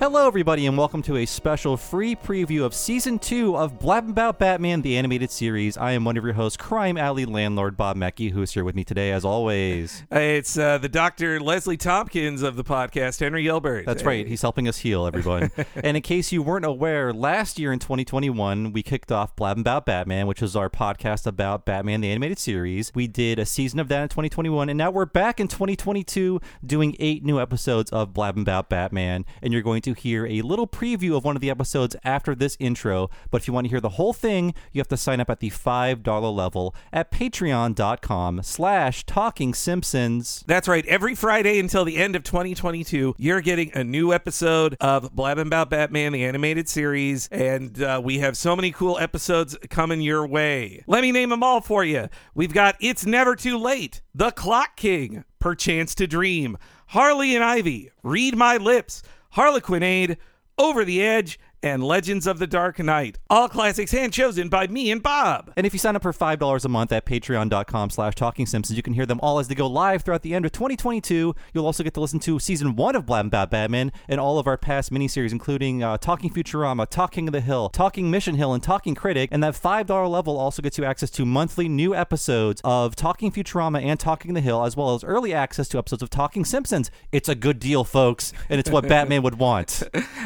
Hello, everybody, and welcome to a special free preview of season two of Blabbing About Batman, the animated series. I am one of your hosts, Crime Alley landlord Bob Mackey, who is here with me today, as always. Hey, It's uh, the Dr. Leslie Tompkins of the podcast, Henry Gilbert. That's Hey. right. He's helping us heal, everyone. and in case you weren't aware, last year in 2021, we kicked off Blabbing About Batman, which is our podcast about Batman, the animated series. We did a season of that in 2021, and now we're back in 2022 doing eight new episodes of Blabbing About Batman. And you're going to hear a little preview of one of the episodes after this intro. But if you want to hear the whole thing, you have to sign up at the $5 level at patreon.com slash talking simpsons. That's right. Every Friday until the end of 2022, you're getting a new episode of Blabbing About Batman, the animated series, and uh, we have so many cool episodes coming your way. Let me name them all for you. We've got It's Never Too Late, The Clock King, Perchance to Dream, Harley and Ivy, Read My Lips, Harlequinade, Over the Edge, and Legends of the Dark Knight. All classics hand chosen by me and Bob. And if you sign up for $5 a month at patreon.com slash talking simpsons, you can hear them all as they go live throughout the end of 2022. You'll also get to listen to season one of Blab Bat Batman and all of our past miniseries, including uh, Talking Futurama, Talking of the Hill, Talking Mission Hill, and Talking Critic. And that $5 level also gets you access to monthly new episodes of Talking Futurama and Talking the Hill, as well as early access to episodes of Talking Simpsons. It's a good deal, folks, and it's what Batman would want.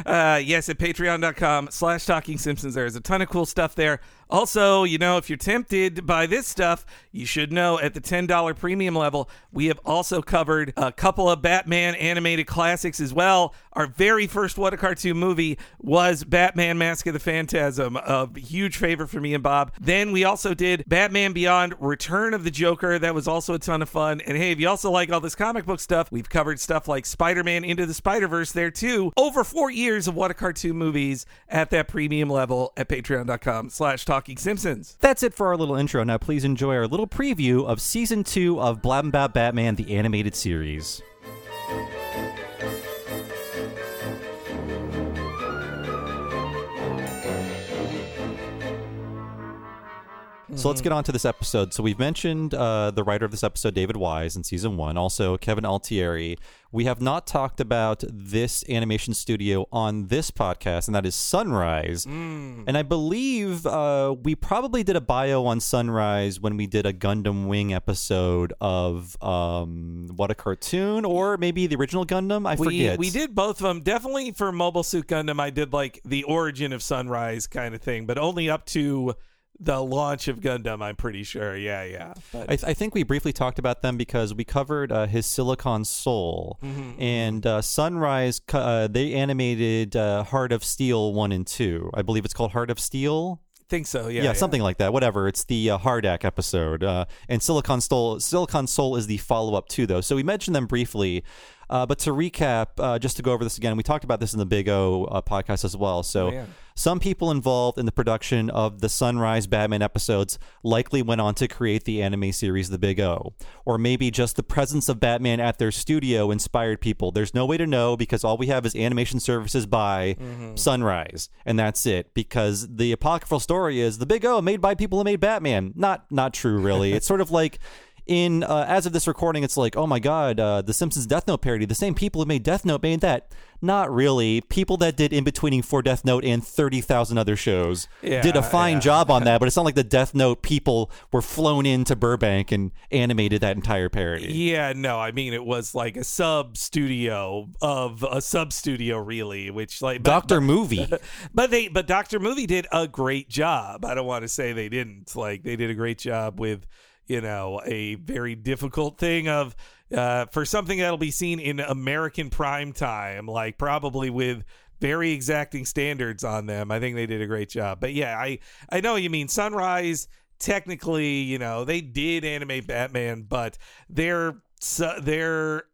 Uh, yes, at patreon.com slash talking simpsons. There's a ton of cool stuff there. Also, you know, if you're tempted by this stuff, you should know at the $10 premium level, we have also covered a couple of Batman animated classics as well. Our very first What a Cartoon movie was Batman Mask of the Phantasm, a huge favorite for me and Bob. Then we also did Batman Beyond Return of the Joker. That was also a ton of fun. And hey, if you also like all this comic book stuff, we've covered stuff like Spider Man Into the Spider Verse there too. Over four years of What a Cartoon movies at that premium level at patreon.com slash talking simpsons. That's it for our little intro. Now, please enjoy our little preview of season two of Blabbing About Batman, the animated series. So let's get on to this episode. So we've mentioned uh, the writer of this episode, David Wise, in season one. Also, Kevin Altieri. We have not talked about this animation studio on this podcast, and that is Sunrise. And I believe uh, we probably did a bio on Sunrise when we did a Gundam Wing episode of um, What a Cartoon, or maybe the original Gundam. I We, forget. we did both of them. Definitely for Mobile Suit Gundam, I did like the origin of Sunrise kind of thing, but only up to the launch of Gundam, I'm pretty sure. Yeah, yeah. But I, th- I think we briefly talked about them because we covered uh, his Silicon Soul Mm-hmm, and uh, Sunrise. Uh, they animated uh, Heart of Steel one and two. I believe it's called Heart of Steel. think so. Yeah, Yeah, something like that. Whatever. It's the uh, HARDAC episode, uh, and Silicon Soul. Silicon Soul is the follow up to those. So we mentioned them briefly. Uh, but to recap, uh, just to go over this again, we talked about this in the Big O uh, podcast as well. So, man. some people involved in the production of the Sunrise Batman episodes likely went on to create the anime series The Big O. Or maybe just the presence of Batman at their studio inspired people. There's no way to know because all we have is animation services by Sunrise, and that's it. Because the apocryphal story is The Big O made by people who made Batman. Not not true, really. it's sort of like in uh, as of this recording, it's like, oh my god, uh, the Simpsons Death Note parody. The same people who made Death Note made that. Not really. People that did in betweening for Death Note and thirty thousand other shows Yeah, did a fine yeah. job on that. But it's not like the Death Note people were flown into Burbank and animated that entire parody. Yeah, no, I mean it was like a sub studio of a sub studio, really. Which like Doctor Movie. But they, but Doctor Movie did a great job. I don't want to say they didn't. Like they did a great job with, you know, a very difficult thing of uh, for something that'll be seen in American prime time, like probably with very exacting standards on them. I think they did a great job. But yeah, I I know you mean Sunrise. Technically, you know, they did animate Batman, but their their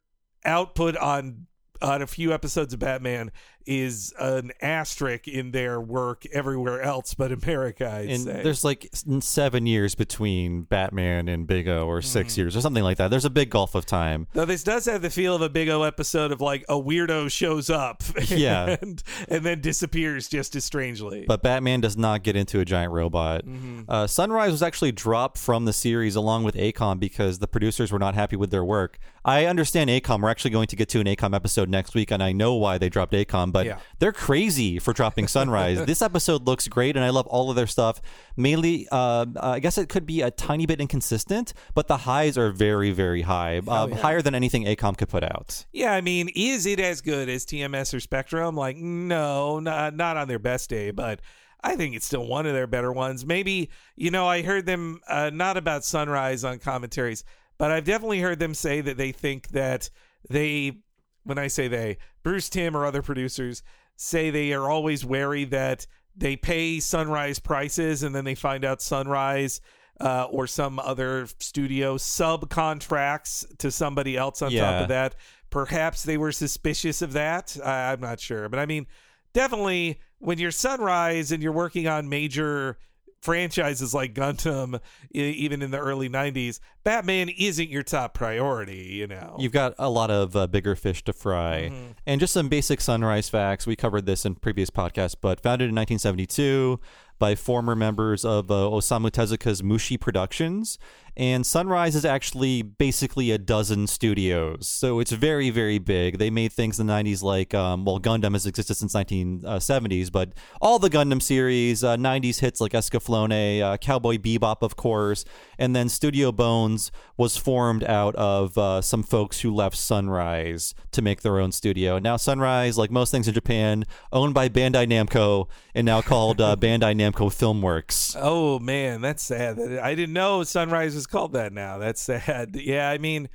output on on a few episodes of Batman is an asterisk in their work everywhere else but America. I'd And say. there's like seven years between Batman and Big O, or six years, or something like that. There's a big gulf of time. Though this does have the feel of a Big O episode of like a weirdo shows up, Yeah. and and then disappears just as strangely. But Batman does not get into a giant robot. Uh, Sunrise was actually dropped from the series along with AKOM because the producers were not happy with their work. I understand AKOM. We're actually going to get to an AKOM episode next week, and I know why they dropped AKOM. But Yeah. they're crazy for dropping Sunrise. this episode looks great, and I love all of their stuff. Mainly, uh, I guess it could be a tiny bit inconsistent, but the highs are very, very high, uh, yeah. higher than anything AKOM could put out. Yeah, I mean, is it as good as TMS or Spectrum? Like, no, not, not on their best day, but I think it's still one of their better ones. Maybe, you know, I heard them uh, not about Sunrise on commentaries, but I've definitely heard them say that they think that they, when I say they, Bruce Timm or other producers say they are always wary that they pay Sunrise prices and then they find out Sunrise. Uh, or some other studio subcontracts to somebody else on top of that. Perhaps they were suspicious of that. I, I'm not sure, but I mean, definitely when you're Sunrise and you're working on major franchises like Gundam, even in the early '90s, Batman isn't your top priority. You know, You've got a lot of uh, bigger fish to fry. Mm-hmm. And just some basic Sunrise facts. We covered this in previous podcasts, but founded in 1972 by former members of uh, Osamu Tezuka's Mushi Productions. And Sunrise is actually basically a dozen studios. So it's very, very big. They made things in the 90s like, um, well, Gundam has existed since 1970s, but all the Gundam series, uh, 90s hits like Escaflowne, uh, Cowboy Bebop, of course. And then Studio Bones was formed out of uh, some folks who left Sunrise to make their own studio. Now, Sunrise, like most things in Japan, owned by Bandai Namco and now called uh, Bandai Namco Filmworks. Oh man, that's sad. I didn't know Sunrise was called that. Now that's sad. Yeah, I mean,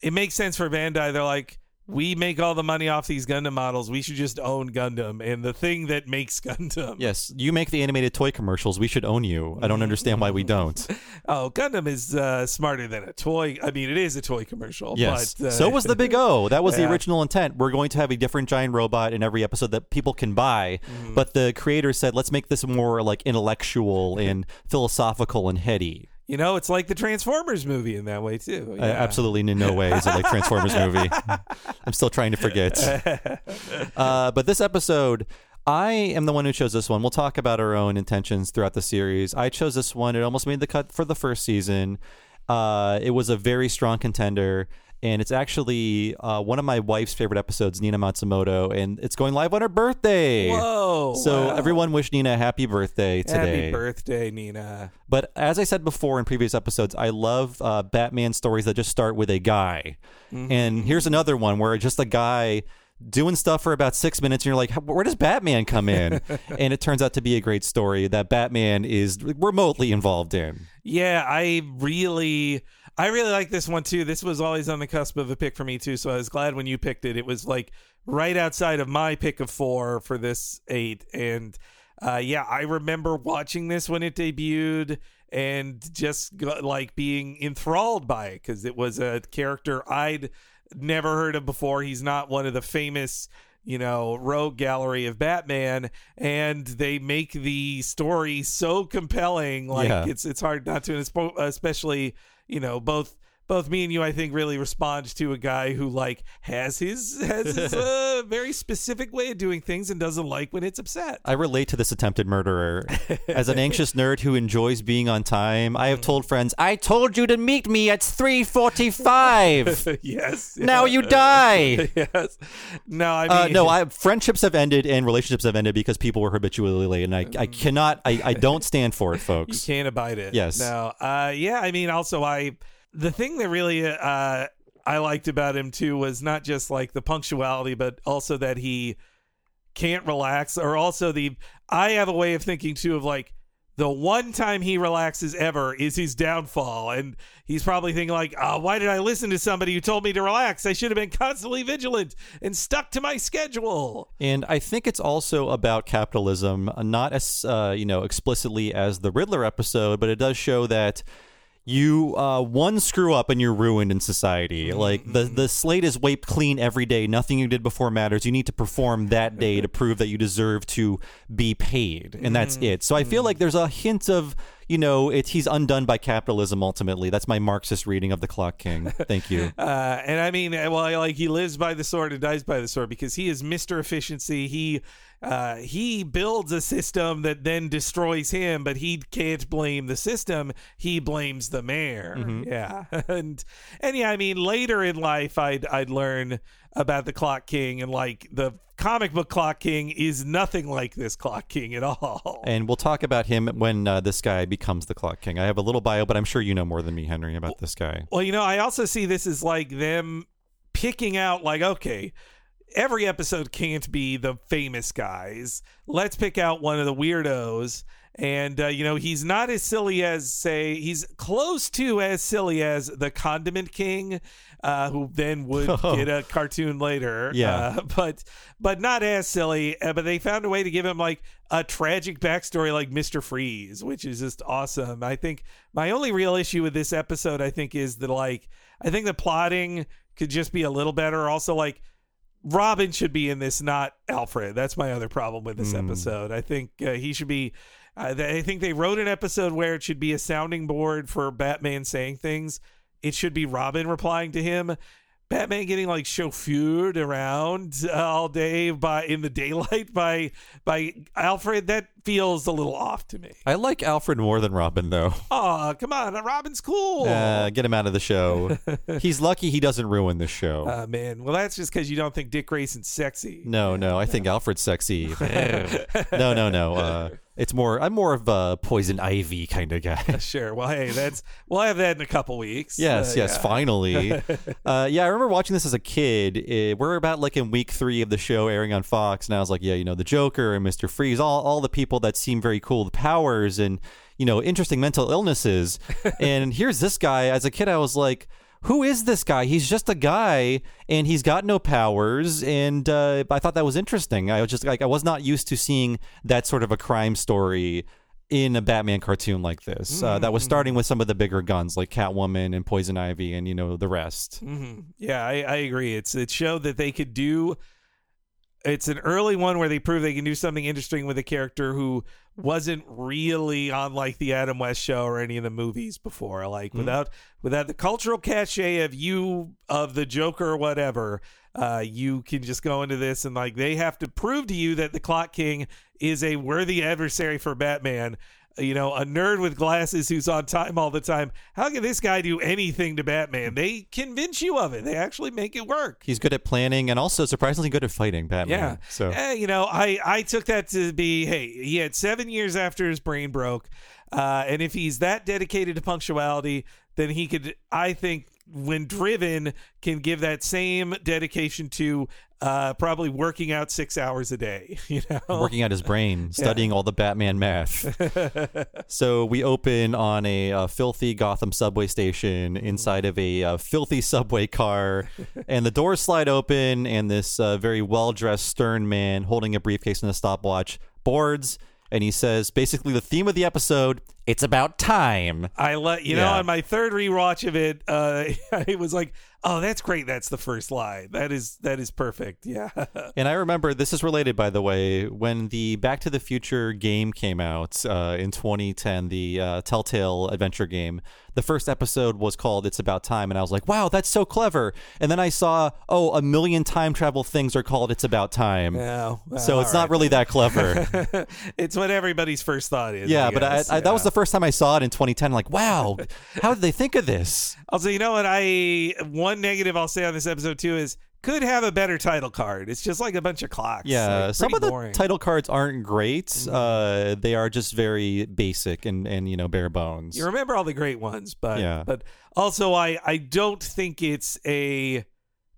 it makes sense for Bandai. They're like, we make all the money off these Gundam models. We should just own Gundam and the thing that makes Gundam. Yes, you make the animated toy commercials. We should own you. I don't understand why we don't. Oh, Gundam is uh, smarter than a toy. I mean, it is a toy commercial. Yes. But, uh, so was the Big O. That was the original intent. We're going to have a different giant robot in every episode that people can buy. Mm-hmm. But the creators said, let's make this more like intellectual and philosophical and heady. You know, it's like the Transformers movie in that way too. Uh, absolutely in no way is it like Transformers movie. I'm still trying to forget. Uh, but this episode, I am the one who chose this one. We'll talk about our own intentions throughout the series. I chose this one. It almost made the cut for the first season. Uh, it was a very strong contender. And it's actually uh, one of my wife's favorite episodes, Nina Matsumoto, and it's going live on her birthday. Whoa! So wow. everyone wish Nina a happy birthday today. Happy birthday, Nina. But as I said before in previous episodes, I love uh, Batman stories that just start with a guy. And here's another one where just a guy doing stuff for about six minutes, and you're like, where does Batman come in? and it turns out to be a great story that Batman is remotely involved in. Yeah, I really I really like this one too. This was always on the cusp of a pick for me too, so I was glad when you picked it. It was like right outside of my pick of 4 for this 8 and uh yeah, I remember watching this when it debuted and just got, like being enthralled by it cuz it was a character I'd never heard of before. He's not one of the famous you know, rogue gallery of Batman, and they make the story so compelling. Like Yeah. it's it's hard not to, and especially you know both both me and you, I think, really respond to a guy who like has his has his uh, very specific way of doing things and doesn't like when it's upset. I relate to this attempted murderer. As an anxious nerd who enjoys being on time, I have told friends, I told you to meet me at 345. yes. now you die. yes. No, I mean Uh, no, I, friendships have ended and relationships have ended because people were habitually late, and I, I cannot, I, I don't stand for it, folks. You can't abide it. Yes. No. Uh, yeah. I mean, also, I the thing that really uh, I liked about him too was not just like the punctuality, but also that he can't relax, or also the I have a way of thinking too of like the one time he relaxes ever is his downfall, and he's probably thinking like, oh, why did I listen to somebody who told me to relax? I should have been constantly vigilant and stuck to my schedule. And I think it's also about capitalism, not as uh, you know explicitly as the Riddler episode, but it does show that you uh, one screw up and you're ruined in society. Mm-hmm. Like the mm-hmm. the slate is wiped clean every day. Nothing you did before matters. You need to perform that day to mm-hmm. prove that you deserve to be paid, and that's it. So I feel like there's a hint of you know it. He's undone by capitalism ultimately. That's my Marxist reading of the Clock King. Thank you. Uh, and I mean, well, like he lives by the sword and dies by the sword because he is Mr. Efficiency. He uh, he builds a system that then destroys him, but he can't blame the system. He blames the mayor. Yeah, and and yeah, I mean, later in life, I'd I'd learn about the Clock King and like the comic book Clock King is nothing like this Clock King at all. And we'll talk about him when uh, this guy becomes the Clock King. I have a little bio, but I'm sure you know more than me, Henry, about this guy. Well, you know, I also see this as like them picking out, like, okay, every episode can't be the famous guys. Let's pick out one of the weirdos. And, uh, you know, he's not as silly as, say, he's close to as silly as the Condiment King, uh, who then would get a cartoon later. Yeah. Uh, but, but not as silly. Uh, but they found a way to give him, like, a tragic backstory like Mr. Freeze, which is just awesome. I think my only real issue with this episode, I think, is that, like, I think the plotting could just be a little better. Also, like, Robin should be in this, not Alfred. That's my other problem with this episode. I think uh, he should be. Uh, I think they wrote an episode where it should be a sounding board for Batman saying things. It should be Robin replying to him. Batman getting like chauffeured around uh, all day by in the daylight by by Alfred. That feels a little off to me. I like Alfred more than Robin, though. Oh, come on, Robin's cool. Uh, get him out of the show. He's lucky he doesn't ruin the show. Uh, man, well, that's just because you don't think Dick Grayson's sexy. no, no, I think Alfred's sexy. no, no, no. Uh, it's more. I'm more of a poison ivy kind of guy. Sure. Well, hey, that's we'll have that in a couple weeks. Yes, Uh, yes, yeah. finally. uh, yeah, I remember watching this as a kid. Uh, we're about like in week three of the show airing on Fox, and I was like, yeah, you know, the Joker and Mister Freeze, all all the people that seem very cool, the powers and you know, interesting mental illnesses. and here's this guy. As a kid, I was like. Who is this guy? He's just a guy, and he's got no powers. And uh, I thought that was interesting. I was just like, I was not used to seeing that sort of a crime story in a Batman cartoon like this. Uh, that was starting with some of the bigger guns like Catwoman and Poison Ivy and you know the rest. hmm Yeah, I, I agree. It's it showed that they could do. It's an early one where they prove they can do something interesting with a character who wasn't really on like the Adam West show or any of the movies before. Like without without the cultural cachet of you of the Joker or whatever, uh, you can just go into this and like they have to prove to you that the Clock King is a worthy adversary for Batman. You know, a nerd with glasses who's on time all the time. How can this guy do anything to Batman? They convince you of it. They actually make it work. He's good at planning and also surprisingly good at fighting Batman. Yeah. So Eh, you know, I I took that to be hey, he had seven years after his brain broke, uh, and if he's that dedicated to punctuality, then he could, I think, when driven, can give that same dedication to uh, probably working out six hours a day. You know, working out his brain, studying all the Batman math. so we open on a uh, filthy Gotham subway station inside of a uh, filthy subway car, and the doors slide open, and this uh, very well dressed, stern man holding a briefcase and a stopwatch boards. And he says, basically, the theme of the episode, it's about time. I let you know on my third rewatch of it, uh, I was like, "Oh, that's great! That's the first line. That is that is perfect." Yeah, And I remember this is related, by the way, when the Back to the Future game came out uh, in 2010, the uh, Telltale adventure game. The first episode was called "It's About Time," and I was like, "Wow, that's so clever!" And then I saw, oh, a million time travel things are called "It's About Time," Yeah, so all it's not right. really that clever. it's what everybody's first thought is. yeah, I but I. I, that was the first time I saw it in 2010. Like, wow, how did they think of this? Also, you know what? I one negative I'll say on this episode too is could have a better title card. It's just like a bunch of clocks. Yeah, Like, some of the boring. title cards aren't great. Uh, they are just very basic and, and you know bare bones. You remember all the great ones, but Yeah. but also I I don't think it's a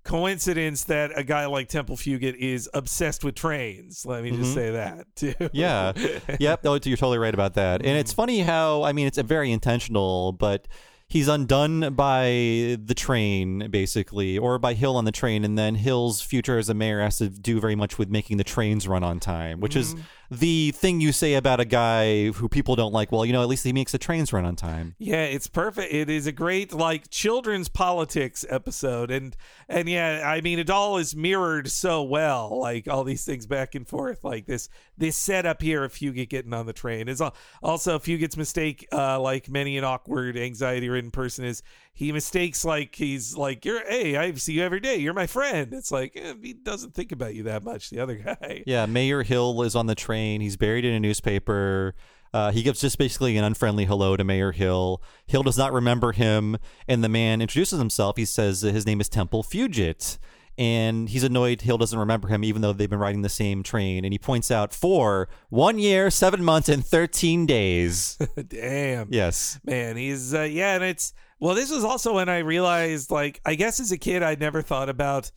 coincidence that a guy like Temple Fugate is obsessed with trains. Let me just say that too. Mm-hmm. Yeah. yep. No, you're totally right about that. And it's funny how I mean it's a very intentional, but he's undone by the train basically, or by Hill on the train, and then Hill's future as a mayor has to do very much with making the trains run on time, which is mm-hmm. The thing you say about a guy who people don't like. Well, you know, at least he makes the trains run on time. Yeah, it's perfect. It is a great like children's politics episode, and and yeah, I mean, it all is mirrored so well. Like all these things back and forth, like this this setup here of Fugate getting on the train is al- also Fugate's mistake. Uh, like many an awkward, anxiety-ridden person is, he mistakes like he's like you're. Hey, I see you every day. You're my friend. It's like eh, he doesn't think about you that much. The other guy. Yeah, Mayor Hill is on the train. He's buried in a newspaper. Uh, he gives just basically an unfriendly hello to Mayor Hill. Hill does not remember him, and the man introduces himself. He says his name is Temple Fugate, and he's annoyed Hill doesn't remember him, even though they've been riding the same train. And he points out for one year, seven months, and thirteen days. Damn. yes. man he's uh, yeah and it's well this was also when i realized like i guess as a kid i'd never thought about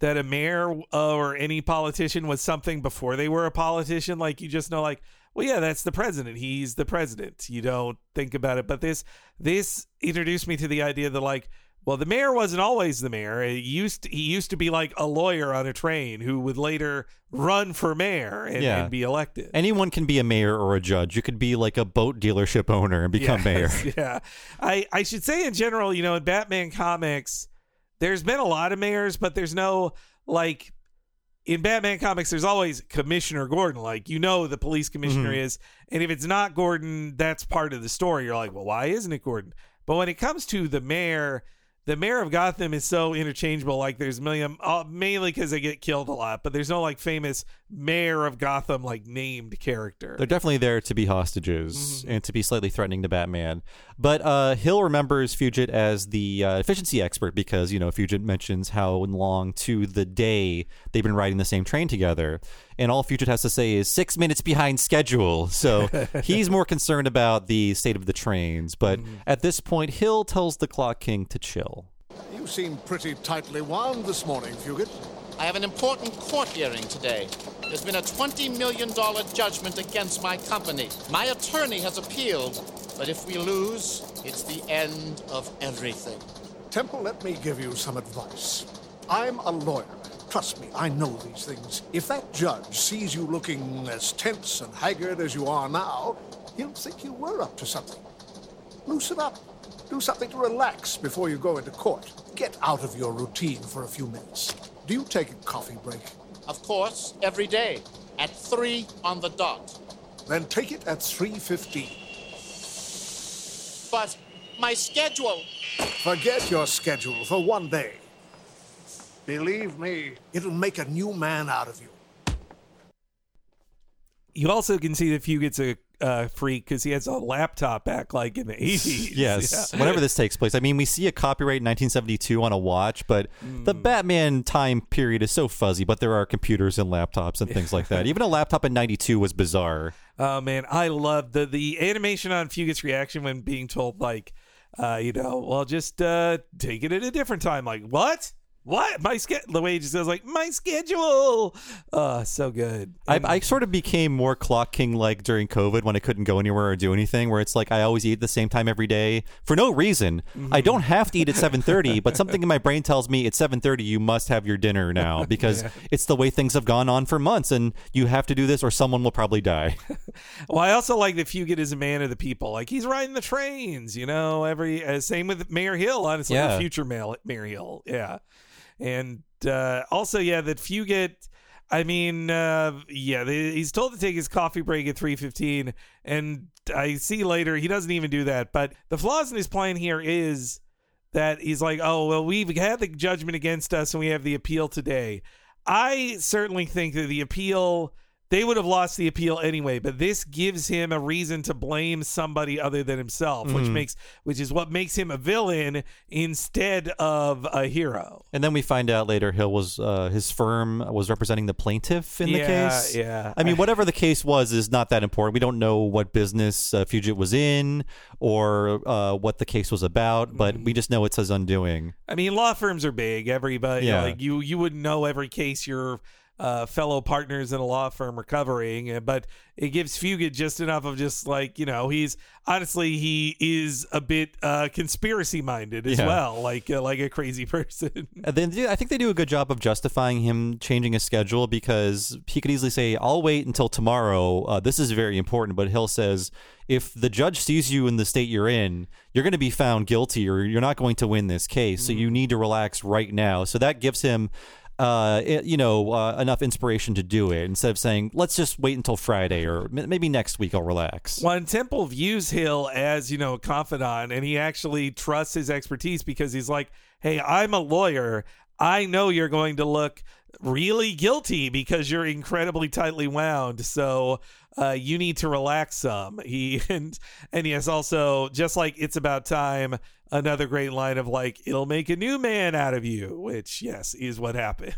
that a mayor uh, or any politician was something before they were a politician. Like you just know like well yeah that's the president. He's the president. You don't think about it. But this this introduced me to the idea that like well the mayor wasn't always the mayor he used to, he used to be like a lawyer on a train who would later run for mayor and, Yeah. and be elected Anyone can be a mayor or a judge. You could be like a boat dealership owner and become mayor. Yes, Yeah. I, I should say in general, you know, in Batman comics, there's been a lot of mayors, but there's no like in Batman comics, there's always Commissioner Gordon. Like you know the police commissioner Mm-hmm. is, and if it's not Gordon, that's part of the story. You're like, well, why isn't it Gordon? But when it comes to the mayor, the mayor of Gotham is so interchangeable. Like there's million, uh, mainly because they get killed a lot, but there's no like famous mayor of Gotham like named character. They're definitely there to be hostages and to be slightly threatening to Batman. But uh, Hill remembers Fugate as the uh, efficiency expert because, you know, Fugate mentions how long to the day they've been riding the same train together. And all Fugate has to say is six minutes behind schedule. So he's more concerned about the state of the trains. But mm. at this point, Hill tells the Clock King to chill. You seem pretty tightly wound this morning, Fugate. I have an important court hearing today. There's been a $20 million judgment against my company. My attorney has appealed, but if we lose, it's the end of everything. Temple, let me give you some advice. I'm a lawyer. Trust me, I know these things. If that judge sees you looking as tense and haggard as you are now, he'll think you were up to something. Loosen up. Do something to relax before you go into court. Get out of your routine for a few minutes. Do you take a coffee break? Of course, every day, at 3 on the dot. Then take it at 3.15. But my schedule. Forget your schedule for one day. Believe me, it'll make a new man out of you. you also can see that Fugate's a uh, freak because he has a laptop back like in the 80s. Yes, Yeah. whenever this takes place. I mean, we see a copyright in 1972 on a watch, but the Batman time period is so fuzzy. But there are computers and laptops and things like that. Even a laptop in '92 was bizarre. Oh man, I love the the animation on Fugate's reaction when being told like, uh, you know, well, just uh, take it at a different time. Like what? What? My schedule. The way he just says like my schedule. Uh, so good. I, I sort of became more Clock King like during COVID when I couldn't go anywhere or do anything. Where it's like I always eat the same time every day for no reason. I don't have to eat at 7:30, but something in my brain tells me at 7:30. You must have your dinner now because it's the way things have gone on for months, and you have to do this or someone will probably die. Well, I also like that Fugate is a man of the people. Like he's riding the trains, you know. Every uh, same with Mayor Hill, honestly, Yeah. the future Mayor, Mayor Hill, yeah. And uh, also, yeah, that Fugate. I mean, uh, yeah, they, he's told to take his coffee break at three fifteen, and I see later he doesn't even do that. But the flaws in his plan here is that he's like, oh well, we've had the judgment against us, and we have the appeal today. I certainly think that the appeal they would have lost the appeal anyway, but this gives him a reason to blame somebody other than himself, which makes which is what makes him a villain instead of a hero. And then we find out later Hill was uh, his firm was representing the plaintiff in the case. yeah. I mean, whatever the case was is not that important. We don't know what business uh, Fugate was in or uh, what the case was about, but Mm-hmm. we just know it's his undoing. I mean, law firms are big. Everybody, Yeah. like you, you wouldn't know every case your uh, fellow partners in a law firm recovering, uh, but it gives Fugate just enough of just like you know he's honestly he is a bit uh, conspiracy minded as Yeah. well, like uh, like a crazy person. And then I think they do a good job of justifying him changing his schedule because he could easily say, "I'll wait until tomorrow. Uh, this is very important." But Hill says, "If the judge sees you in the state you're in, you're going to be found guilty, or you're not going to win this case. So you need to relax right now." So that gives him. Uh, it- you know, uh, enough inspiration to do it instead of saying, "Let's just wait until Friday or m- maybe next week I'll relax." One Temple views Hill as you know a confidant, and he actually trusts his expertise because he's like, "Hey, I'm a lawyer. I know you're going to look really guilty because you're incredibly tightly wound. So uh, you need to relax some." He and and yes, also just like it's about time. Another great line of like, "It'll make a new man out of you," which yes is what happens.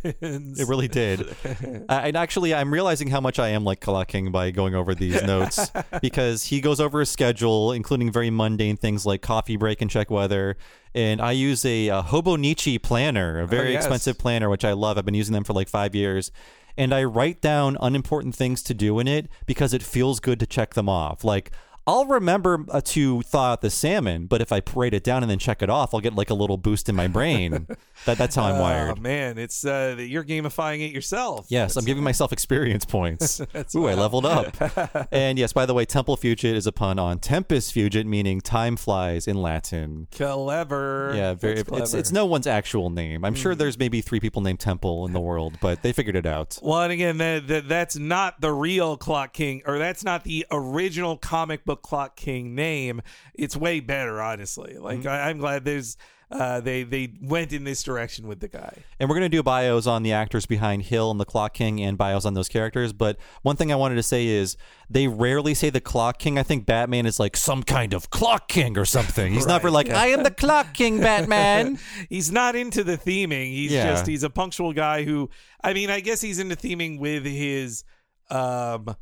It really did. Uh, and actually, I'm realizing how much I am like Clock King by going over these notes because he goes over his schedule, including very mundane things like coffee break and check weather. And I use a, uh Hobonichi planner, a very yes. expensive planner, which I love. I've been using them for like five years. And I write down unimportant things to do in it because it feels good to check them off. Like, I'll remember uh, to thaw out the salmon, but if I write it down and then check it off, I'll get like a little boost in my brain. that that's how I'm wired. Oh wired. man, it's uh, you're gamifying it yourself. Yes, I'm giving myself experience points. Ooh, I leveled up. and yes, by the way, Temple Fugate is a pun on Tempus Fugit, meaning time flies in Latin. Clever. Yeah, very. That's It's. It's no one's actual name. I'm sure there's maybe three people named Temple in the world, but they figured it out. Well, and again, that, that that's not the real Clock King, or that's not the original comic book Clock King name. It's way better, honestly. Like Mm-hmm. I, I'm glad there's uh, they they went in this direction with the guy. And we're going to do bios on the actors behind Hill and the Clock King and bios on those characters. But one thing I wanted to say is they rarely say the Clock King. I think Batman is like some kind of Clock King or something. He's never like, I am the Clock King, Batman. He's not into the theming. He's Yeah. just he's a punctual guy who I mean, I guess he's into theming with his um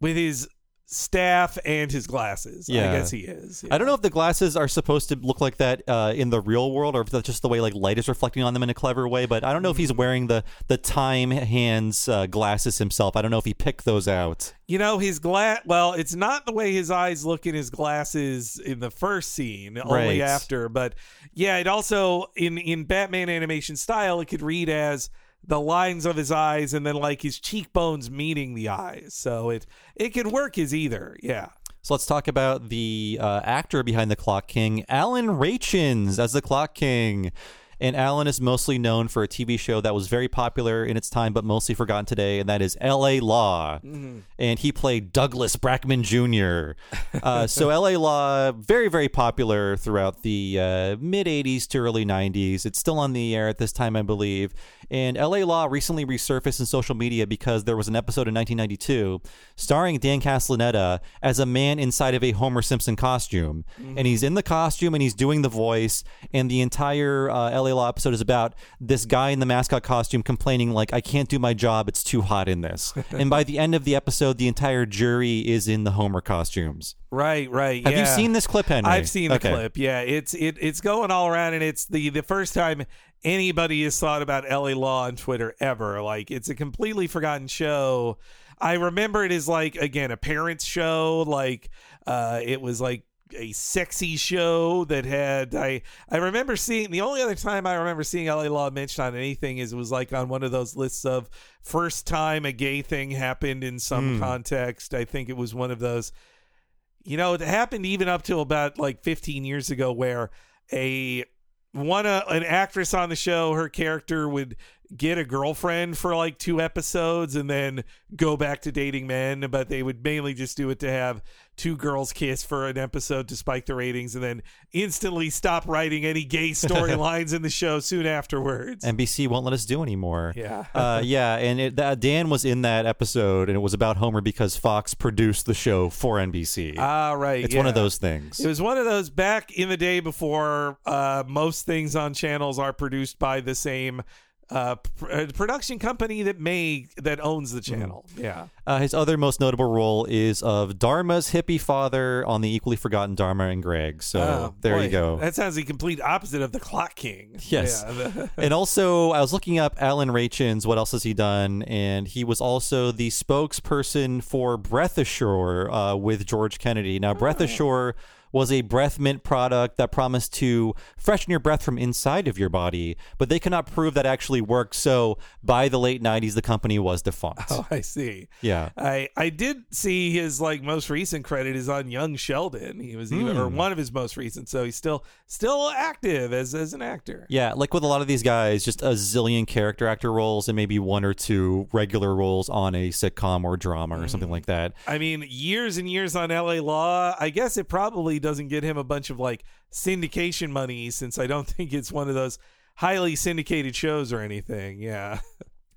with his staff and his glasses. Yeah. I guess he is. I don't know if the glasses are supposed to look like that uh, in the real world, or if that's just the way like light is reflecting on them in a clever way. But I don't know if he's wearing the the time hands uh, glasses himself. I don't know if he picked those out. You know, his glass. Well, it's not the way his eyes look in his glasses in the first scene, Right. only after. But yeah, it also in in Batman animation style, it could read as the lines of his eyes and then like his cheekbones meeting the eyes. So it it can work as either. Yeah. So let's talk about the uh, actor behind the Clock King, Alan Rachins, as the Clock King. And Alan is mostly known for a TV show that was very popular in its time, but mostly forgotten today, and that is L.A. Law. And he played Douglas Brackman Jr. Uh, so L.A. Law, very, very popular throughout the uh, mid 80s to early 90s. It's still on the air at this time, I believe. And L.A. Law recently resurfaced in social media because there was an episode in 1992 starring Dan Castellaneta as a man inside of a Homer Simpson costume. And he's in the costume and he's doing the voice. And the entire uh, L.A. Law episode is about this guy in the mascot costume complaining, like, I can't do my job. It's too hot in this. and by the end of the episode, the entire jury is in the Homer costumes. Right, right. Have you seen this clip, Henry? I've seen the Okay. clip. Yeah, it's it it's going all around, and it's the the first time anybody has thought about L.A. Law on Twitter ever. Like, it's a completely forgotten show. I remember it as like again a parents show. Like, uh, it was like a sexy show that had I I remember seeing the only other time I remember seeing LA Law mentioned on anything is it was like on one of those lists of first time a gay thing happened in some context. I think it was one of those you know, it happened even up to about like 15 years ago where a one uh, an actress on the show, her character would get a girlfriend for like two episodes and then go back to dating men, but they would mainly just do it to have two girls kiss for an episode to spike the ratings and then instantly stop writing any gay storylines in the show soon afterwards. NBC won't let us do anymore. Yeah. uh, yeah, and it, Dan was in that episode, and it was about Homer because Fox produced the show for NBC. Ah, right. it's one of those things. It was one of those back in the day before uh, most things on channels are produced by the same uh, pr- uh, production company that may that owns the channel. Yeah. Uh, his other most notable role is of Dharma's hippie father on the equally forgotten Dharma and Greg. So Oh, there boy, you go. That sounds the complete opposite of the Clock King. Yes. Yeah, the- and also, I was looking up Alan Rachins. What else has he done? And he was also the spokesperson for Breath Assure uh, with George Kennedy. Now, Breath Assure was a breath mint product that promised to freshen your breath from inside of your body, but they cannot prove that actually worked. So by the late 90s, the company was defunct. oh, I see. Yeah. I I did see his like most recent credit is on Young Sheldon. He was even, or hmm. one of his most recent, so he's still still active as as an actor. Yeah, like with a lot of these guys, just a zillion character actor roles and maybe one or two regular roles on a sitcom or drama or something hmm. like that. I mean, years and years on LA Law. I guess it probably doesn't get him a bunch of like syndication money since I don't think it's one of those highly syndicated shows or anything. Yeah.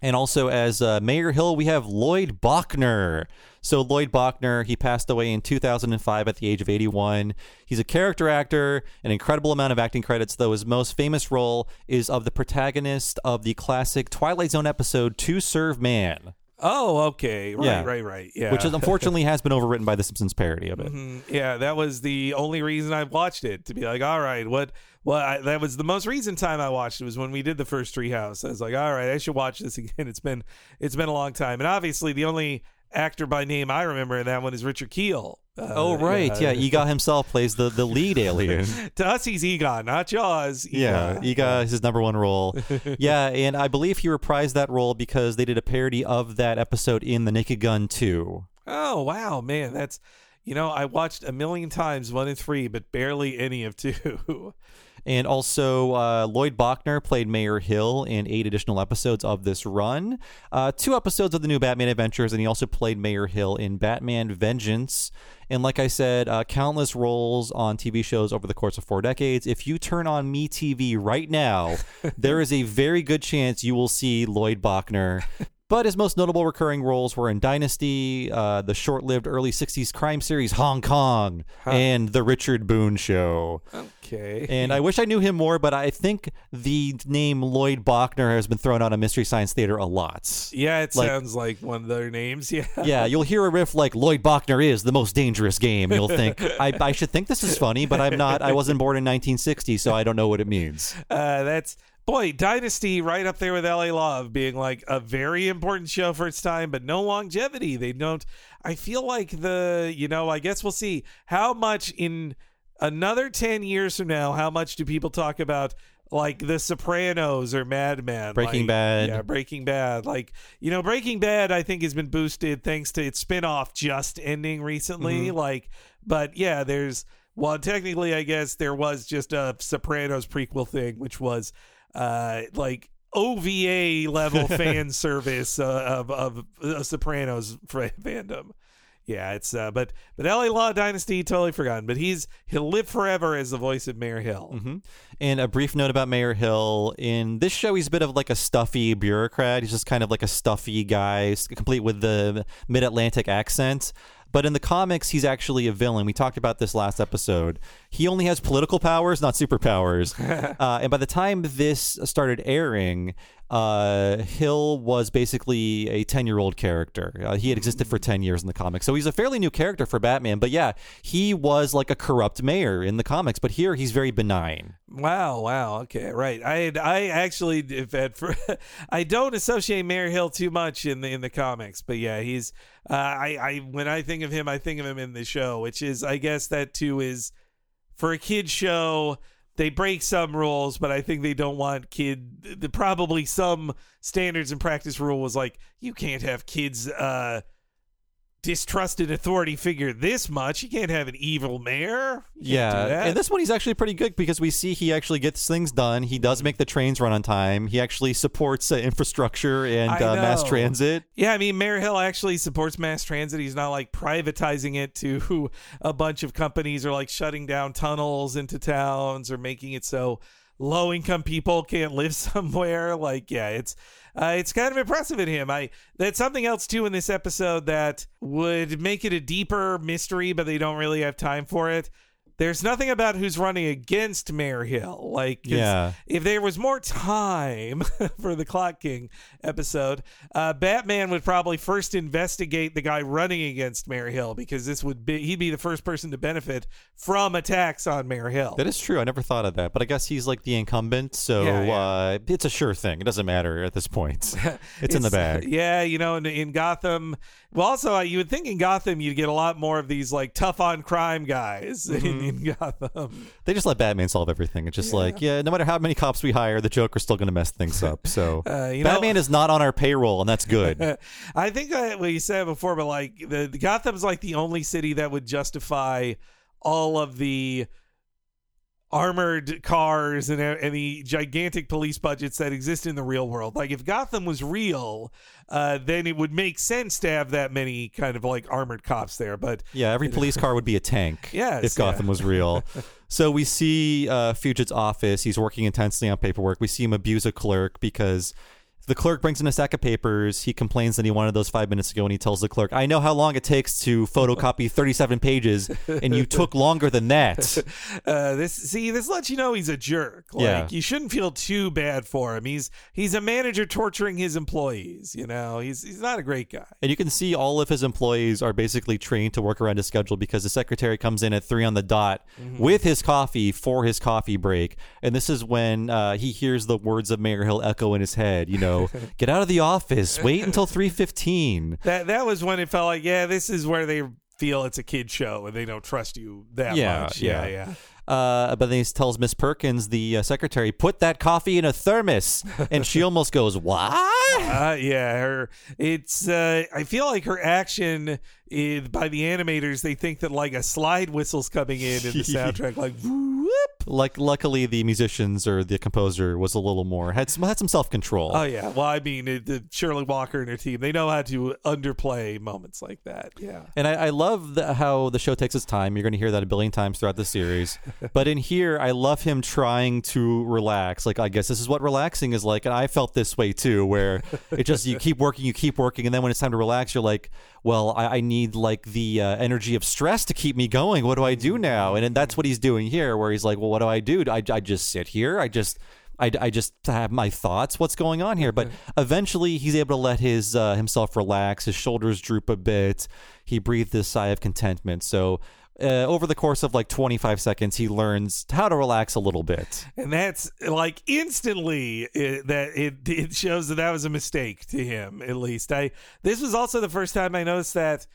And also as uh, Mayor Hill, we have Lloyd Bochner. So Lloyd Bochner, he passed away in 2005 at the age of 81. He's a character actor, an incredible amount of acting credits, though his most famous role is of the protagonist of the classic Twilight Zone episode To Serve Man, Oh, okay. Right, Yeah. right, right. Yeah. which is, unfortunately has been overwritten by the Simpsons parody of it. Mm, yeah, that was the only reason I watched it to be like, all right, what? Well, I, that was the most recent time I watched it was when we did the first Treehouse. I was like, all right, I should watch this again. It's been it's been a long time, and obviously the only actor by name I remember in that one is Richard Kiel. Uh, Oh right, yeah. Eegah himself plays the the lead alien. To us, he's Eegah, not Jaws. Yeah, Eegah. Is his number one role. yeah, and I believe he reprised that role because they did a parody of that episode in The Naked Gun 2. Oh wow, man, that's you know I watched a million times one and three, but barely any of two. And also, uh, Lloyd Bochner played Mayor Hill in eight additional episodes of this run. Uh, two episodes of the new Batman Adventures, and he also played Mayor Hill in Batman Vengeance. And like I said, uh, countless roles on TV shows over the course of four decades. If you turn on MeTV right now, there is a very good chance you will see Lloyd Bochner. But his most notable recurring roles were in Dynasty, uh, the short lived early 60s crime series Hong Kong, and The Richard Boone Show. okay. And I wish I knew him more, but I think the name Lloyd Bochner has been thrown out on Mystery Science Theater a lot. yeah, it like- sounds like one of their names. Yeah. Yeah, you'll hear a riff like Lloyd Bochner is the most dangerous game. You'll think, I, I should think this is funny, but I'm not. I wasn't born in 1960, so I don't know what it means. Uh, that's boy, Dynasty right up there with LA Law being like a very important show for its time, but no longevity. They don't. I feel like the you know. I guess we'll see how much in another ten years from now. How much do people talk about? Like The Sopranos or Mad Men, Breaking Like, Bad. yeah, Breaking Bad. Like you know, Breaking Bad, I think has been boosted thanks to its spinoff just ending recently. Mm-hmm. Like, but yeah, there's well, technically, I guess there was just a Sopranos prequel thing, which was uh like OVA level fan service uh, of of uh, Sopranos fandom. Yeah, it's uh, but but LA Law Dynasty totally forgotten, but he's he'll live forever as the voice of Mayor Hill. Mm-hmm. And a brief note about Mayor Hill. In this show, he's a bit of like a stuffy bureaucrat. He's just kind of like a stuffy guy, complete with the mid Atlantic accent. But in the comics, he's actually a villain. We talked about this last episode. He only has political powers, not superpowers. uh, and by the time this started airing, uh, Hill was basically a 10 year old character. Uh, he had existed for 10 years in the comics. So he's a fairly new character for Batman. But yeah, he was like a corrupt mayor in the comics. But here, he's very benign. Wow, wow, okay, right. I I actually if at for I don't associate Mayor Hill too much in the in the comics, but yeah, he's uh, I I when I think of him, I think of him in the show, which is I guess that too is for a kid show. They break some rules, but I think they don't want kid. The, probably some standards and practice rule was like you can't have kids uh, distrust an authority figure this much. You can't have an evil mayor. You can't do Yeah, and this one he's actually pretty good because we see he actually gets things done. He does make the trains run on time. He actually supports uh, infrastructure and uh, mass transit. Yeah, I mean, Mayor Hill actually supports mass transit. He's not like privatizing it to a bunch of companies or like shutting down tunnels into towns or making it so low income people can't live somewhere. Like, yeah, it's uh, it's kind of impressive in him. I that's something else too in this episode that would make it a deeper mystery, but they don't really have time for it. There's nothing about who's running against Mayor Hill. Like, Yeah. if there was more time for the Clock King episode, uh, Batman would probably first investigate the guy running against Mayor Hill because this would be he'd be the first person to benefit from attacks on Mayor Hill. That is true. I never thought of that, but I guess he's like the incumbent, so Yeah, yeah. Uh, it's a sure thing. It doesn't matter at this point. It's, in the bag. Yeah, you know, in, in Gotham. Well, also, uh, you would think in Gotham you'd get a lot more of these like tough on crime guys in, Mm-hmm. in Gotham. They just let Batman solve everything. It's just like, yeah, no matter how many cops we hire, the Joker's still going to mess things up. So Uh, you know- Batman is not on our payroll, and that's good. I think uh, what you said before, but like the, the Gotham's like the only city that would justify all of the armored cars and, and the gigantic police budgets that exist in the real world. Like if Gotham was real, uh, then it would make sense to have that many kind of like armored cops there. But Yeah, every police car would be a tank Yes, if Gotham yeah. was real. so we see uh, Fugate's office. He's working intensely on paperwork. We see him abuse a clerk because the clerk brings in a stack of papers. He complains that he wanted those five minutes ago, and he tells the clerk, I know how long it takes to photocopy 37 pages, and you took longer than that. uh, this see this lets you know he's a jerk. Like Yeah. you shouldn't feel too bad for him. He's he's a manager torturing his employees. You know he's he's not a great guy. And you can see all of his employees are basically trained to work around his schedule because the secretary comes in at three on the dot with his coffee for his coffee break. And this is when uh, he hears the words of Mayor Hill echo in his head. You know, get out of the office. Wait until three fifteen. That that was when it felt like yeah, this is where they feel it's a kid show and they don't trust you that Yeah, much. Yeah, yeah. yeah. Uh, but then he tells Miss Perkins, the uh, secretary, put that coffee in a thermos, and she almost goes, "What?" Uh, yeah, her. It's. Uh, I feel like her action is, by the animators. They think that like a slide whistle's coming in in the soundtrack, like whoop. Like, luckily, the musicians or the composer was a little more had some had some self control. Oh yeah. Well, I mean, it, the Shirley Walker and her team. They know how to underplay moments like that. Yeah. And I, I love the, how the show takes its time. You're going to hear that a billion times throughout the series. but in here, I love him trying to relax. Like, I guess this is what relaxing is like. And I felt this way too, where it just, you keep working, you keep working. And then when it's time to relax, you're like, well, I, I need like the uh, energy of stress to keep me going. What do I do now? And, then that's what he's doing here, where he's like, well, what do I do? I, I just sit here. I just. I, I just have my thoughts. What's going on here? But eventually, he's able to let his uh, himself relax. His shoulders droop a bit. He breathed a sigh of contentment. So, uh, over the course of like 25 seconds, he learns how to relax a little bit. and that's like instantly it, that it it shows that that was a mistake to him at least i this was also the first time i noticed that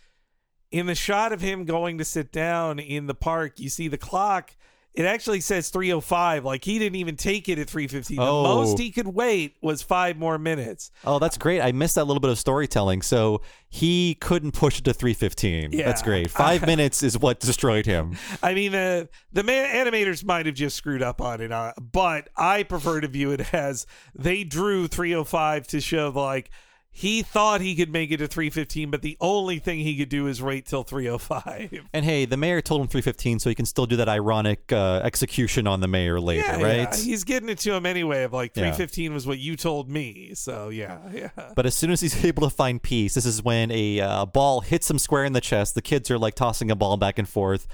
in the shot of him going to sit down in the park you see the clock it actually says 305 like he didn't even take it at 315 Oh. the most he could wait was five more minutes Oh, that's great. I missed that little bit of storytelling. So he couldn't push it to 315. Yeah. That's great. Five minutes is what destroyed him. I mean, uh, the man- animators might have just screwed up on it, uh, but I prefer to view it as they drew 305 to show like he thought he could make it to 315, but the only thing he could do is wait till 305. And hey, the mayor told him 315, so he can still do that ironic uh, execution on the mayor later, Yeah, right? yeah. He's getting it to him anyway. Of like Yeah. 315 was what you told me. So yeah, yeah. But as soon as he's able to find peace, this is when a uh, ball hits him square in the chest. The kids are like tossing a ball back and forth.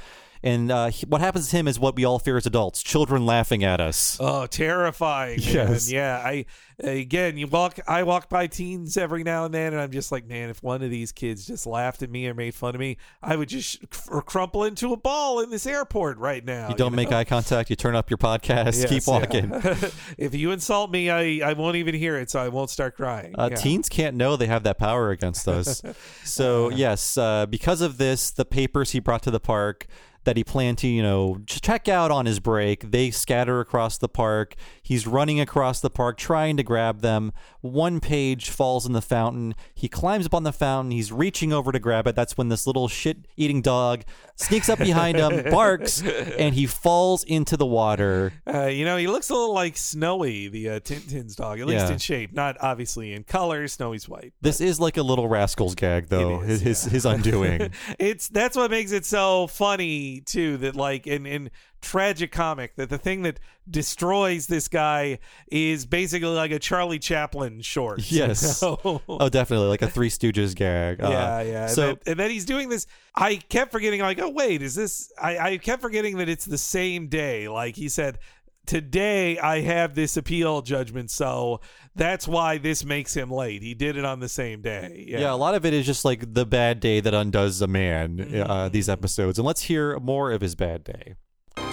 And uh, he- what happens to him is what we all fear as adults children laughing at us. Oh, terrifying! man. Yes. yeah. I again, you walk. I walk by teens every now and then, and I'm just like, man, if one of these kids just laughed at me or made fun of me, I would just cr- crumple into a ball in this airport right now. You don't make eye contact, you turn up your podcast, Yes, keep walking. yeah. if you insult me, I I won't even hear it, so I won't start crying. Uh, Yeah. Teens can't know they have that power against us. so, yes, uh, because of this, the papers he brought to the park that he planned to, you know, check out on his break, they scatter across the park. He's running across the park trying to grab them. One page falls in the fountain. He climbs up on the fountain. He's reaching over to grab it. That's when this little shit eating dog sneaks up behind him, barks, and he falls into the water. Uh, you know, he looks a little like Snowy, the uh, Tintin's dog, at least Yeah. in shape, not obviously in color. Snowy's white. This is like a little rascals gag, though. It is, his, his his undoing. it's that's what makes it so funny too. That like and and tragic comic that the thing that destroys this guy is basically like a Charlie Chaplin short. Yes. oh, definitely like a Three Stooges gag. Uh, yeah, yeah. So and, then, and then he's doing this. I kept forgetting. Like, oh wait, is this? I, I kept forgetting that it's the same day. Like he said, today I have this appeal judgment, so that's why this makes him late. He did it on the same day. Yeah, yeah, a lot of it is just like the bad day that undoes a man. Mm-hmm. Uh, these episodes, and let's hear more of his bad day.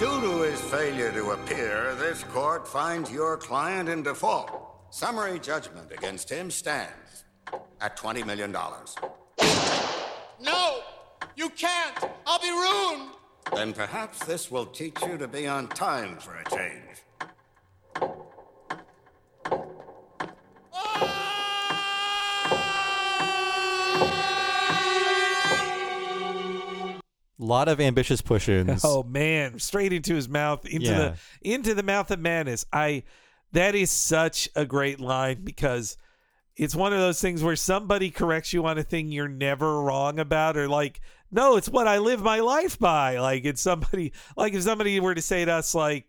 Due to his failure to appear, this court finds your client in default. Summary judgment against him stands at $20 million. No! You can't! I'll be ruined! Then perhaps this will teach you to be on time for a change. Lot of ambitious push-ins. Oh man, straight into his mouth, into Yeah. the into the mouth of madness. I that is such a great line because it's one of those things where somebody corrects you on a thing you're never wrong about, or like, no, it's what I live my life by. Like it's somebody like if somebody were to say to us like.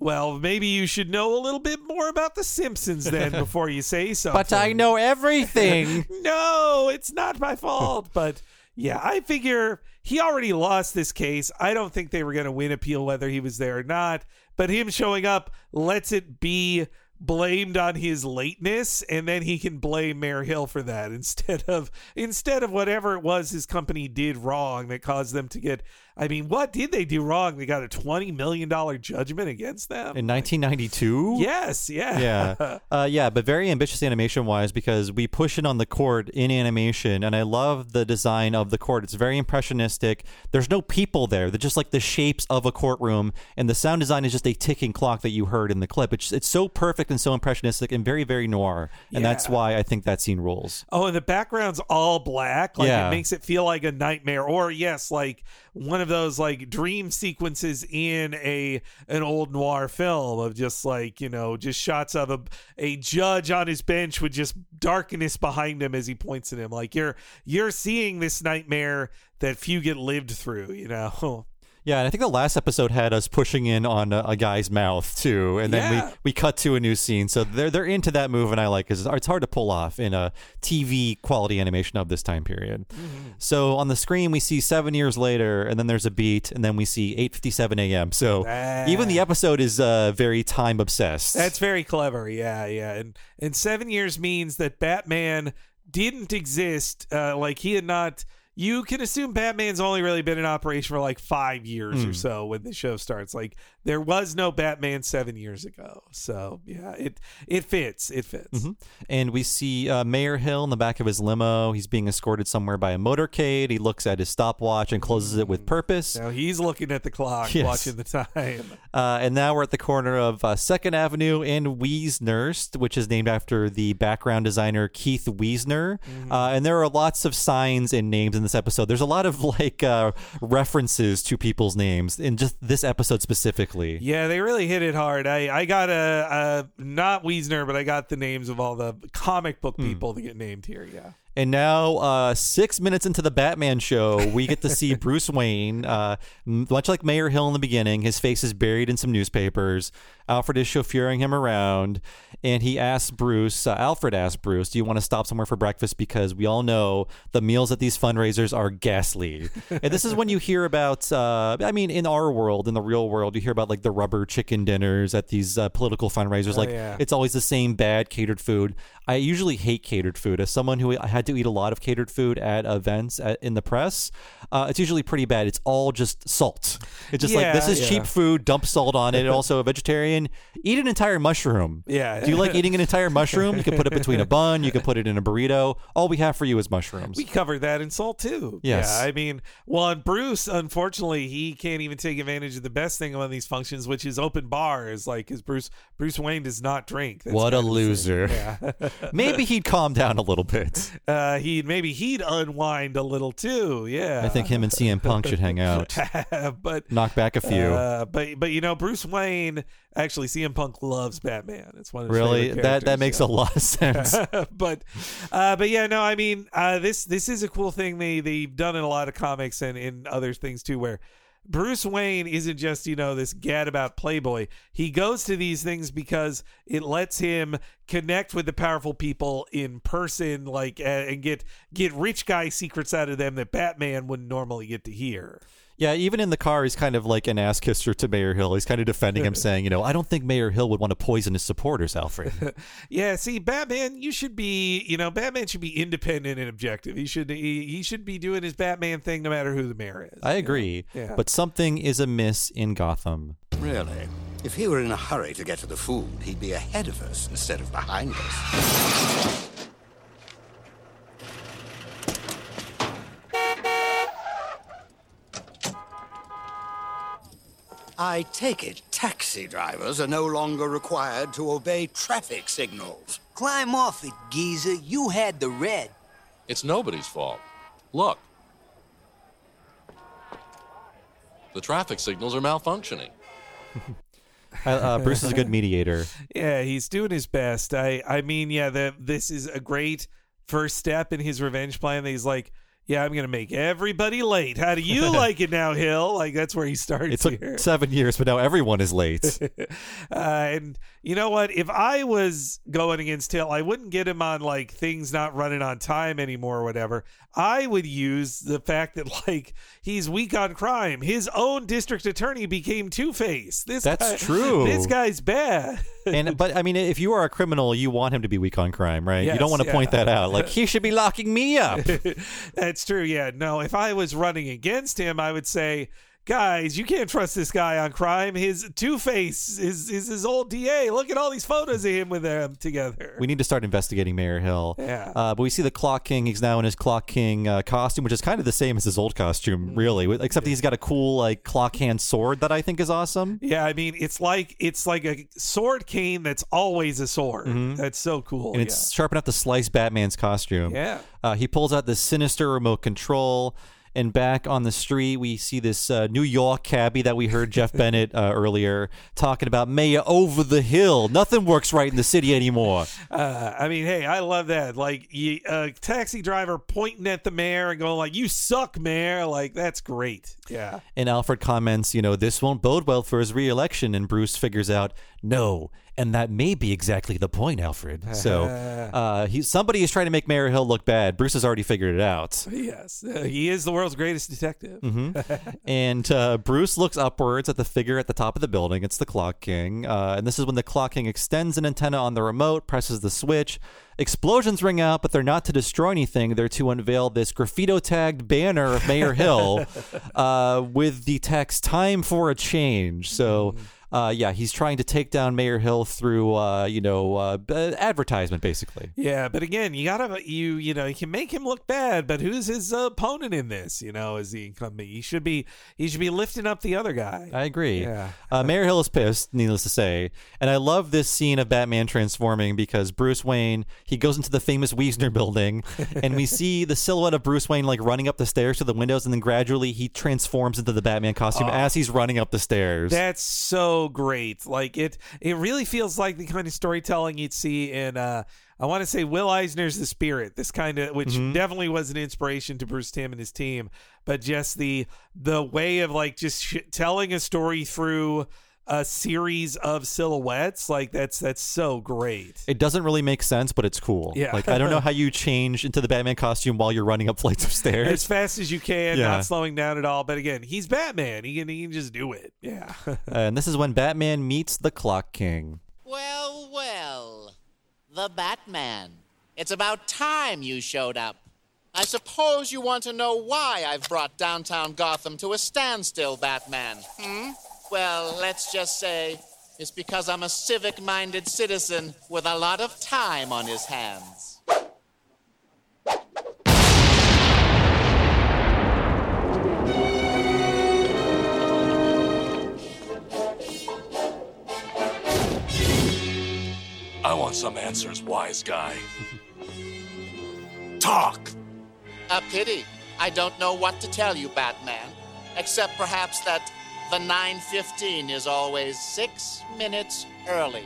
Well, maybe you should know a little bit more about the Simpsons then before you say something. But I know everything. no, it's not my fault. but yeah, I figure he already lost this case. I don't think they were going to win appeal whether he was there or not. But him showing up lets it be blamed on his lateness and then he can blame Mayor Hill for that instead of instead of whatever it was his company did wrong that caused them to get I mean what did they do wrong? They got a 20 million dollar judgment against them? In 1992? yes yeah. Yeah. Uh, yeah but very ambitious animation wise because we push in on the court in animation and i love the design of the court. It's very impressionistic. There's no people there. They're just like the shapes of a courtroom and the sound design is just a ticking clock that you heard in the clip. It's, it's so perfect and so impressionistic and very very noir and that's why i think that scene rules. Oh, and the background's all black. Like Yeah. it makes it feel like a nightmare. Or yes, like one of those like dream sequences in a an old noir film of just like, you know, just shots of a a judge on his bench with just darkness behind him as he points at him. Like you're you're seeing this nightmare that few get lived through, you know. Yeah, and I think the last episode had us pushing in on a, a guy's mouth too, and then Yeah. we, we cut to a new scene. So they're they're into that move, and I like because it's hard to pull off in a TV quality animation of this time period. Mm-hmm. So on the screen we see seven years later, and then there's a beat, and then we see eight fifty seven a.m. So even the episode is uh, very time obsessed. That's very clever. Yeah, yeah. And and seven years means that Batman didn't exist. Uh, like he had not. You can assume Batman's only really been in operation for like five years Hmm. or so when the show starts. Like there was no Batman seven years ago. So yeah, it it fits. It fits. Mm-hmm. and we see uh, Mayor Hill in the back of his limo. He's being escorted somewhere by a motorcade. He looks at his stopwatch and closes it with purpose. Now he's looking at the clock, Yes. watching the time. Uh, and now we're at the corner of uh, Second Avenue and Wiesnerst, which is named after the background designer Keith Weesner. Uh, and there are lots of signs and names in this episode. There's a lot of like uh, references to people's names in just this episode specifically. Yeah, they really hit it hard. I, I got a, a not Weesner, but I got the names of all the comic book Hmm. people that get named here. Yeah. And now, uh, six minutes into the Batman show, we get to see Bruce Wayne. Uh, much like Mayor Hill in the beginning, his face is buried in some newspapers. Alfred is chauffeuring him around, and he asks Bruce, uh, Alfred asks Bruce, Do you want to stop somewhere for breakfast? Because we all know the meals at these fundraisers are ghastly. and this is when you hear about, uh, I mean, in our world, in the real world, you hear about like the rubber chicken dinners at these uh, political fundraisers. like, yeah. it's always the same bad catered food. I usually hate catered food. As someone who had to eat a lot of catered food at events at, in the press, uh, it's usually pretty bad. It's all just salt. It's just like this is yeah. cheap food. Dump salt on it. And also a vegetarian, eat an entire mushroom. Yeah. Do you like eating an entire mushroom? You can put it between a bun. You can put it in a burrito. All we have for you is mushrooms. We covered that in Salt too. Yes. Yeah, I mean, well, and Bruce, unfortunately, he can't even take advantage of the best thing on these functions, which is open bars. Like, because Bruce Bruce Wayne does not drink. That's what a kind of the thing. loser. Yeah. Maybe he'd calm down a little bit. uh, he'd maybe he'd unwind a little too. Yeah. I think him and CM Punk should hang out. but Knock back a few. Uh, but but you know Bruce Wayne actually CM Punk loves Batman. It's one of his really? That that makes a lot of sense. but uh, but yeah, no, I mean uh, this this is a cool thing they they've done in a lot of comics and in other things too, where Bruce Wayne isn't just, you know, this gadabout playboy. He goes to these things because it lets him connect with the powerful people in person, like, and get get rich guy secrets out of them that Batman wouldn't normally get to hear. Yeah, even in the car, he's kind of like an ass kisser to Mayor Hill. He's kind of defending him, saying, you know, I don't think Mayor Hill would want to poison his supporters, Alfred. Yeah, see, Batman, you should be, you know, Batman should be independent and objective. He should he, he should be doing his Batman thing no matter who the mayor is. I agree. Yeah. But something is amiss in Gotham. Really? If he were in a hurry to get to the food, he'd be ahead of us instead of behind us. I take it taxi drivers are no longer required to obey traffic signals. Climb off it, geezer. You had the red. It's nobody's fault. Look. The traffic signals are malfunctioning. Uh, uh, Bruce is a good mediator. Yeah, he's doing his best. I I mean, yeah, that this is a great first step in his revenge plan. That he's like, yeah, I'm gonna make everybody late. How do you like it now, Hill? Like that's where he starts It took here. seven years, but now everyone is late. Uh, and you know what? If I was going against Hill, I wouldn't get him on like things not running on time anymore or whatever. I would use the fact that like he's weak on crime. His own district attorney became Two Face. This That's guy- true. This guy's bad. And but I mean, if you are a criminal, you want him to be weak on crime, right? you don't want to yeah. point that out. Like he should be locking me up. That's true. Yeah. No, if I was running against him, I would say, guys, you can't trust this guy on crime. His Two Face is is his old DA. Look at all these photos of him with them together. We need to start investigating Mayor Hill. Yeah. Uh, but we see the Clock King. He's now in his Clock King uh, costume, which is kind of the same as his old costume, really, with- except he's got a cool like clock hand sword that I think is awesome. yeah, I mean, it's like it's like a sword cane that's always a sword. That's so cool. Mm-hmm. And it's sharp enough to slice Batman's costume. Yeah. Uh, he pulls out this sinister remote control. And back on the street, we see this uh, New York cabbie that we heard Jeff Bennett uh, earlier talking about Mayor over the hill. Nothing works right in the city anymore. Uh, I mean, hey, I love that. Like, a taxi driver pointing at the mayor and going like, "You suck, mayor." Like, that's great. Yeah. And Alfred comments, you know, this won't bode well for his reelection. And Bruce figures out, no. And that may be exactly the point, Alfred. So uh, he, somebody is trying to make Mayor Hill look bad. Bruce has already figured it out. Yes, uh, he is the world's greatest detective. And uh, Bruce looks upwards at the figure at the top of the building. It's the Clock King. Uh, and this is when the Clock King extends an antenna on the remote, presses the switch. Explosions ring out, but they're not to destroy anything. They're to unveil this graffito tagged banner of Mayor Hill uh, with the text, Time for a Change. So. Uh, yeah, he's trying to take down Mayor Hill through, uh, you know, uh, advertisement, basically. Yeah, but again, you gotta you you know you can make him look bad, but who's his opponent in this? You know, is the incumbent? He should be he should be lifting up the other guy. I agree. Yeah. Uh, Mayor Hill is pissed, needless to say. And I love this scene of Batman transforming because Bruce Wayne, he goes into the famous Weesner building and we see the silhouette of Bruce Wayne like running up the stairs to the windows and then gradually he transforms into the Batman costume as he's running up the stairs. That's so great. Like it it really feels like the kind of storytelling you'd see in uh I want to say Will Eisner's The Spirit. This kind of which definitely was an inspiration to Bruce Timm and his team, but just the the way of like just sh- telling a story through a series of silhouettes like that's that's so great. it doesn't really make sense, but it's cool. Yeah. Like I don't know how you change into the Batman costume while you're running up flights of stairs as fast as you can, Yeah. not slowing down at all. But again, he's Batman. He can he can just do it. Yeah. and this is when Batman meets the Clock King. Well, well. The Batman. It's about time you showed up. I suppose you want to know why I've brought downtown Gotham to a standstill, Batman. Hmm? Well, let's just say it's because I'm a civic minded citizen with a lot of time on his hands. I want some answers, wise guy. Talk! A pity. I don't know what to tell you, Batman, except perhaps that the 915 is always six minutes early.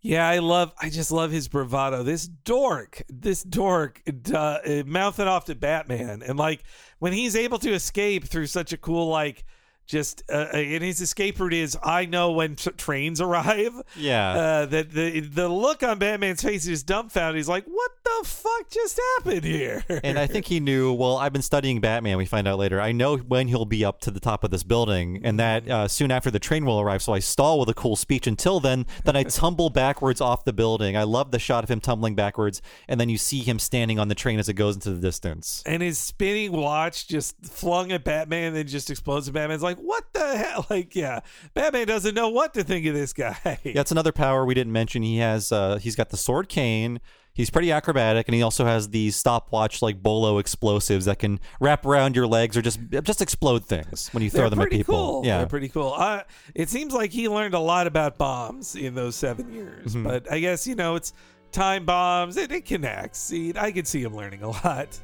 Yeah, I love. I just love his bravado. This dork, this dork, uh, mouthing off to Batman, and like when he's able to escape through such a cool like. Just uh, and his escape route is I know when t- trains arrive. Yeah. Uh, that the the look on Batman's face is dumbfounded. He's like, "What the fuck just happened here?" And I think he knew, well, I've been studying Batman, we find out later. I know when he'll be up to the top of this building, and that uh, soon after the train will arrive. So I stall with a cool speech until then, then I tumble backwards off the building. I love the shot of him tumbling backwards, and then you see him standing on the train as it goes into the distance. and his spinning watch just flung at Batman and then just explodes. And Batman's like, "What the hell?" Like, yeah, Batman doesn't know what to think of this guy. Yeah, it's another power we didn't mention. He has, uh, he's got the sword cane. He's pretty acrobatic, and he also has these stopwatch like bolo explosives that can wrap around your legs or just just explode things when you throw They're them at people. Cool. Yeah, They're pretty cool. Uh, it seems like he learned a lot about bombs in those seven years, Mm-hmm. but I guess you know it's time bombs. It, it connects. See, I could see him learning a lot.